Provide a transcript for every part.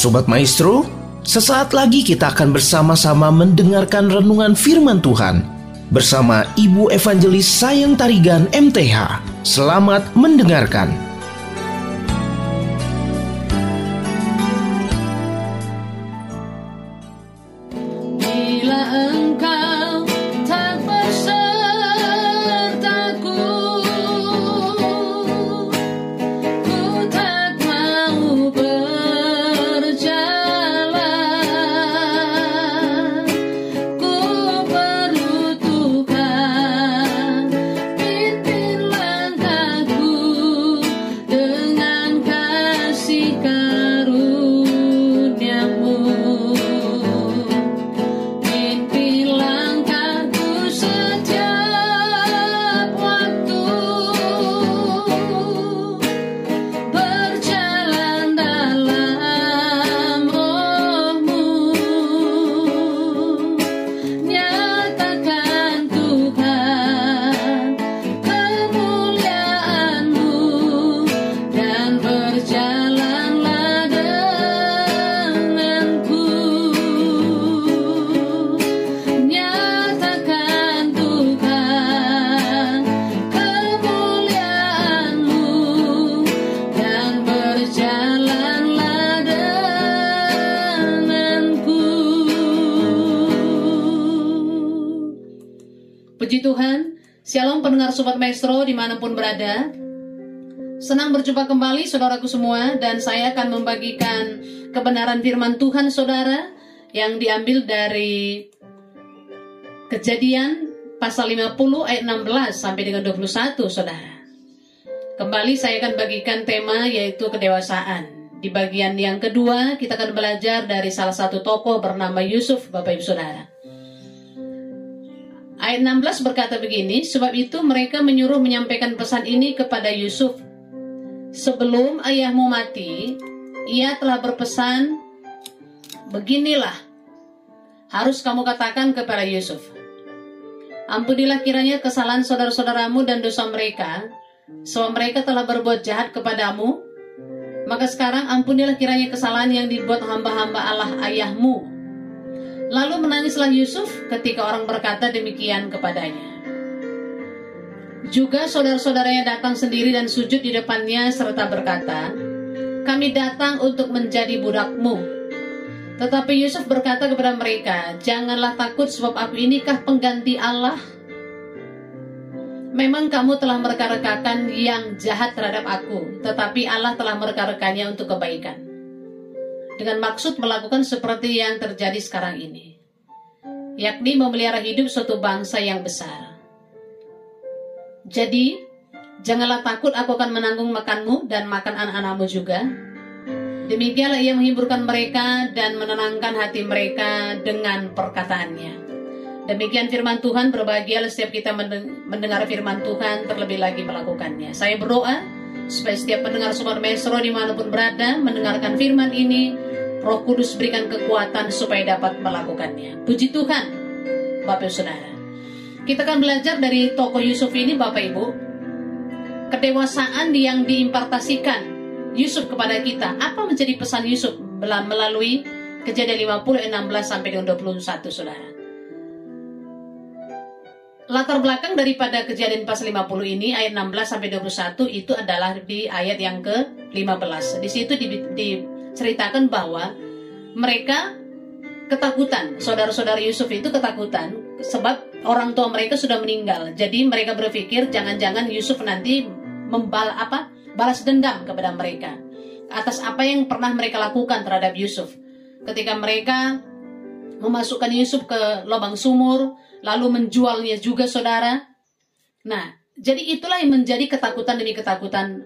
Sobat Maestro, sesaat lagi kita akan bersama-sama mendengarkan renungan firman Tuhan bersama Ibu Evangelis Sayang Tarigan MTH. Selamat mendengarkan. Puji Tuhan, Shalom pendengar Sobat Maestro di mana pun berada Senang berjumpa kembali saudaraku semua dan saya akan membagikan kebenaran firman Tuhan saudara yang diambil dari kejadian pasal 50 ayat 16 sampai dengan 21 saudara. Kembali saya akan bagikan tema yaitu kedewasaan. Di bagian yang kedua kita akan belajar dari salah satu tokoh bernama Yusuf Bapak Ibu Saudara. Ayat 16 berkata begini, sebab itu mereka menyuruh menyampaikan pesan ini kepada Yusuf. Sebelum ayahmu mati, ia telah berpesan, beginilah, harus kamu katakan kepada Yusuf. Ampunilah kiranya kesalahan saudara-saudaramu dan dosa mereka, sebab mereka telah berbuat jahat kepadamu. Maka sekarang ampunilah kiranya kesalahan yang dibuat hamba-hamba Allah ayahmu. Lalu menangislah Yusuf ketika orang berkata demikian kepadanya. Juga saudara-saudaranya datang sendiri dan sujud di depannya serta berkata, Kami datang untuk menjadi budakmu. Tetapi Yusuf berkata kepada mereka, Janganlah takut sebab aku inikah pengganti Allah. Memang kamu telah mereka-rekakan yang jahat terhadap aku, tetapi Allah telah mereka-rekannya untuk kebaikan. Dengan maksud melakukan seperti yang terjadi sekarang ini, yakni memelihara hidup suatu bangsa yang besar. Jadi, janganlah takut aku akan menanggung makanmu dan makan anak-anakmu juga. Demikianlah ia menghiburkan mereka dan menenangkan hati mereka dengan perkataannya. Demikian firman Tuhan, berbahagialah setiap kita menden- mendengar firman Tuhan, terlebih lagi melakukannya. Saya berdoa supaya setiap pendengar Sobat Mesro di mana pun berada mendengarkan firman ini, Roh Kudus berikan kekuatan supaya dapat melakukannya. Puji Tuhan, Bapak Ibu Saudara. Kita akan belajar dari tokoh Yusuf ini, Bapak Ibu. Kedewasaan yang diimpartasikan Yusuf kepada kita. Apa menjadi pesan Yusuf melalui kejadian 50, 16 sampai dengan 21, Saudara. Latar belakang daripada kejadian pasal 50 ini ayat 16 sampai 21 itu adalah di ayat yang ke-15. Di situ di- diceritakan bahwa mereka ketakutan. Saudara-saudara Yusuf itu ketakutan sebab orang tua mereka sudah meninggal. Jadi mereka berpikir jangan-jangan Yusuf nanti membal apa? balas dendam kepada mereka atas apa yang pernah mereka lakukan terhadap Yusuf. Ketika mereka memasukkan Yusuf ke lubang sumur, lalu menjualnya juga saudara. Nah, jadi itulah yang menjadi ketakutan demi ketakutan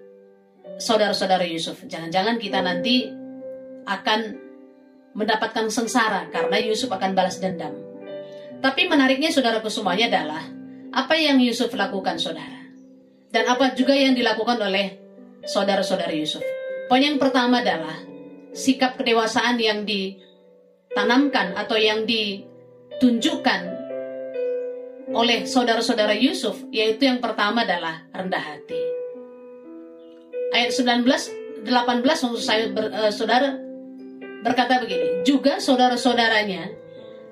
saudara-saudara Yusuf. Jangan-jangan kita nanti akan mendapatkan sengsara karena Yusuf akan balas dendam. Tapi menariknya saudaraku semuanya adalah apa yang Yusuf lakukan saudara. Dan apa juga yang dilakukan oleh saudara-saudara Yusuf. Poin yang pertama adalah sikap kedewasaan yang ditanamkan atau yang ditunjukkan oleh saudara-saudara Yusuf, yaitu yang pertama adalah rendah hati. Ayat 19, 18 maksud saya ber- eh, saudara berkata begini, juga saudara-saudaranya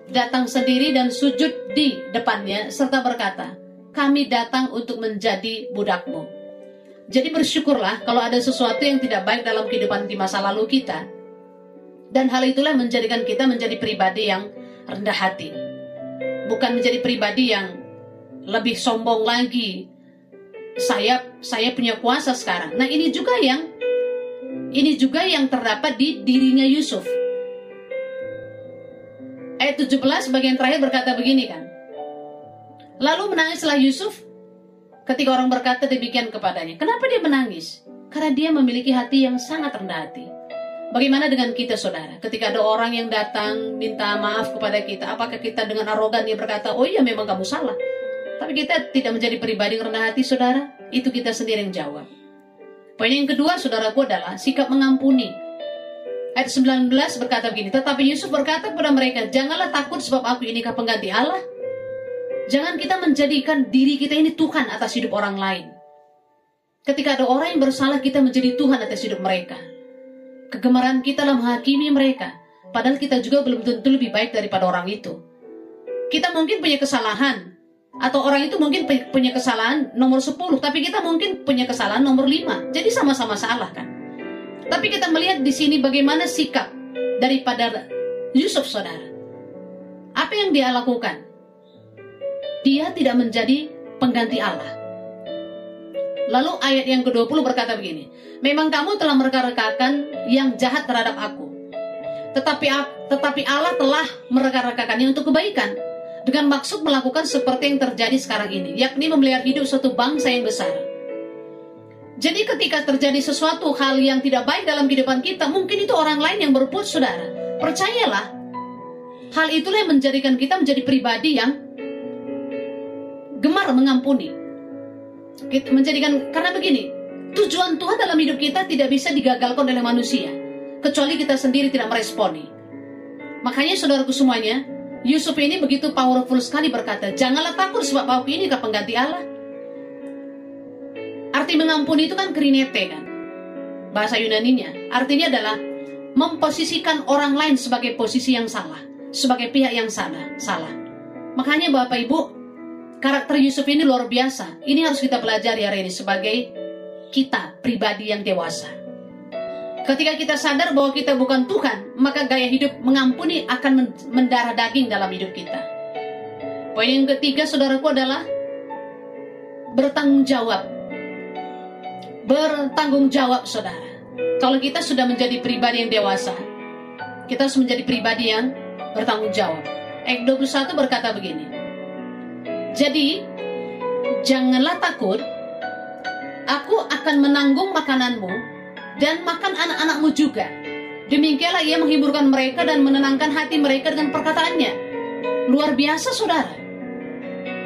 datang sendiri dan sujud di depannya serta berkata, kami datang untuk menjadi budakmu. Jadi bersyukurlah kalau ada sesuatu yang tidak baik dalam kehidupan di masa lalu kita. Dan hal itulah menjadikan kita menjadi pribadi yang rendah hati. Bukan menjadi pribadi yang lebih sombong lagi. Saya saya punya kuasa sekarang. Nah, ini juga yang ini juga yang terdapat di dirinya Yusuf. Ayat 17 bagian terakhir berkata begini kan. Lalu menangislah Yusuf ketika orang berkata demikian kepadanya. Kenapa dia menangis? Karena dia memiliki hati yang sangat rendah hati. Bagaimana dengan kita saudara? Ketika ada orang yang datang minta maaf kepada kita, apakah kita dengan arogan dia berkata, oh iya memang kamu salah. Tapi kita tidak menjadi pribadi yang rendah hati saudara, itu kita sendiri yang jawab. Poin yang kedua saudaraku adalah sikap mengampuni. Ayat 19 berkata begini, tetapi Yusuf berkata kepada mereka, janganlah takut sebab aku inikah pengganti Allah. Jangan kita menjadikan diri kita ini Tuhan atas hidup orang lain. Ketika ada orang yang bersalah, kita menjadi Tuhan atas hidup mereka. Kegemaran kita lah menghakimi mereka, padahal kita juga belum tentu lebih baik daripada orang itu. Kita mungkin punya kesalahan, atau orang itu mungkin punya kesalahan nomor 10, tapi kita mungkin punya kesalahan nomor 5. Jadi sama-sama salah kan? Tapi kita melihat di sini bagaimana sikap daripada Yusuf saudara. Apa yang dia lakukan? Dia tidak menjadi pengganti Allah. Lalu ayat yang ke-20 berkata begini, Memang kamu telah mereka-rekakan yang jahat terhadap aku. Tetapi tetapi Allah telah mereka-rekakannya untuk kebaikan dengan maksud melakukan seperti yang terjadi sekarang ini, yakni memelihara hidup suatu bangsa yang besar. Jadi ketika terjadi sesuatu hal yang tidak baik dalam kehidupan kita, mungkin itu orang lain yang berbuat saudara. Percayalah, hal itulah yang menjadikan kita menjadi pribadi yang gemar mengampuni. Menjadikan karena begini, Tujuan Tuhan dalam hidup kita tidak bisa digagalkan oleh manusia, kecuali kita sendiri tidak meresponi. Makanya saudaraku semuanya, Yusuf ini begitu powerful sekali berkata, janganlah takut sebab aku ini ke pengganti Allah. Arti mengampuni itu kan krinete kan, bahasa Yunaninya. Artinya adalah memposisikan orang lain sebagai posisi yang salah, sebagai pihak yang salah. salah. Makanya Bapak Ibu, karakter Yusuf ini luar biasa. Ini harus kita pelajari hari ini sebagai kita pribadi yang dewasa. Ketika kita sadar bahwa kita bukan Tuhan, maka gaya hidup mengampuni akan mendarah daging dalam hidup kita. Poin yang ketiga, saudaraku, adalah bertanggung jawab. Bertanggung jawab, saudara. Kalau kita sudah menjadi pribadi yang dewasa, kita harus menjadi pribadi yang bertanggung jawab. Ayat 21 berkata begini. Jadi, janganlah takut Aku akan menanggung makananmu dan makan anak-anakmu juga. Demikianlah ia menghiburkan mereka dan menenangkan hati mereka dengan perkataannya. Luar biasa saudara.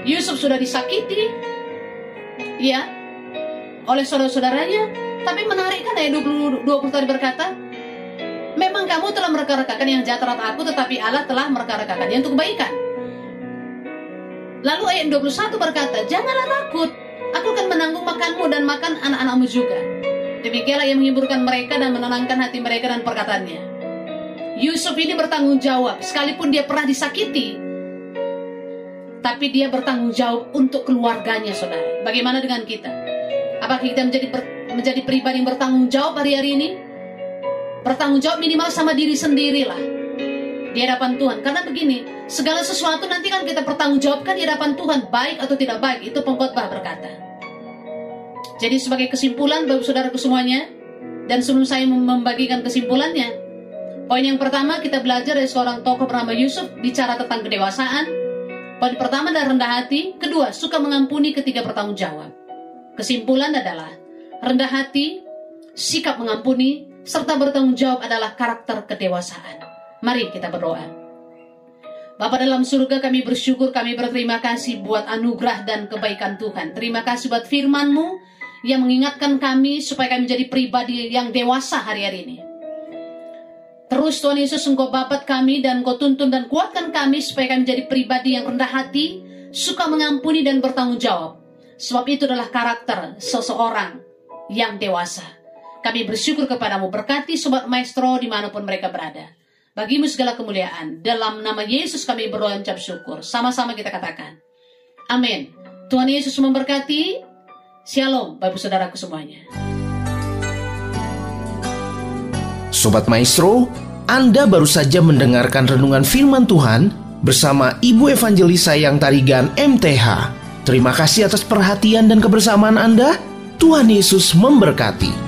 Yusuf sudah disakiti, ya, oleh saudara-saudaranya. Tapi menarik kan ayat 20, 20 tadi berkata, Memang kamu telah mereka-rekakan yang jahat terhadap aku, tetapi Allah telah mereka-rekakannya untuk kebaikan. Lalu ayat 21 berkata, Janganlah takut, Aku akan menanggung makanmu dan makan anak-anakmu juga. Demikianlah yang menghiburkan mereka dan menenangkan hati mereka dan perkataannya. Yusuf ini bertanggung jawab, sekalipun dia pernah disakiti, tapi dia bertanggung jawab untuk keluarganya, saudara. Bagaimana dengan kita? Apakah kita menjadi menjadi pribadi yang bertanggung jawab hari-hari ini? Bertanggung jawab minimal sama diri sendirilah di hadapan Tuhan. Karena begini, segala sesuatu nanti kan kita pertanggungjawabkan di hadapan Tuhan, baik atau tidak baik. Itu pengkhotbah berkata. Jadi sebagai kesimpulan Bapak Saudaraku semuanya, dan sebelum saya membagikan kesimpulannya, poin yang pertama kita belajar dari seorang tokoh bernama Yusuf bicara tentang kedewasaan. Poin pertama adalah rendah hati, kedua suka mengampuni ketika bertanggung jawab. Kesimpulan adalah rendah hati, sikap mengampuni, serta bertanggung jawab adalah karakter kedewasaan. Mari kita berdoa. Bapak dalam surga kami bersyukur, kami berterima kasih buat anugerah dan kebaikan Tuhan. Terima kasih buat firman-Mu yang mengingatkan kami supaya kami menjadi pribadi yang dewasa hari-hari ini. Terus Tuhan Yesus engkau babat kami dan engkau tuntun dan kuatkan kami supaya kami menjadi pribadi yang rendah hati, suka mengampuni dan bertanggung jawab. Sebab itu adalah karakter seseorang yang dewasa. Kami bersyukur kepadamu. Berkati Sobat Maestro di mana pun mereka berada. Bagimu segala kemuliaan. Dalam nama Yesus kami berdoa ucap syukur. Sama-sama kita katakan. Amin. Tuhan Yesus memberkati. Shalom, Bapak Saudaraku semuanya. Sobat Maestro, Anda baru saja mendengarkan renungan firman Tuhan bersama Ibu Evangelis Sayang Tarigan MTH. Terima kasih atas perhatian dan kebersamaan Anda. Tuhan Yesus memberkati.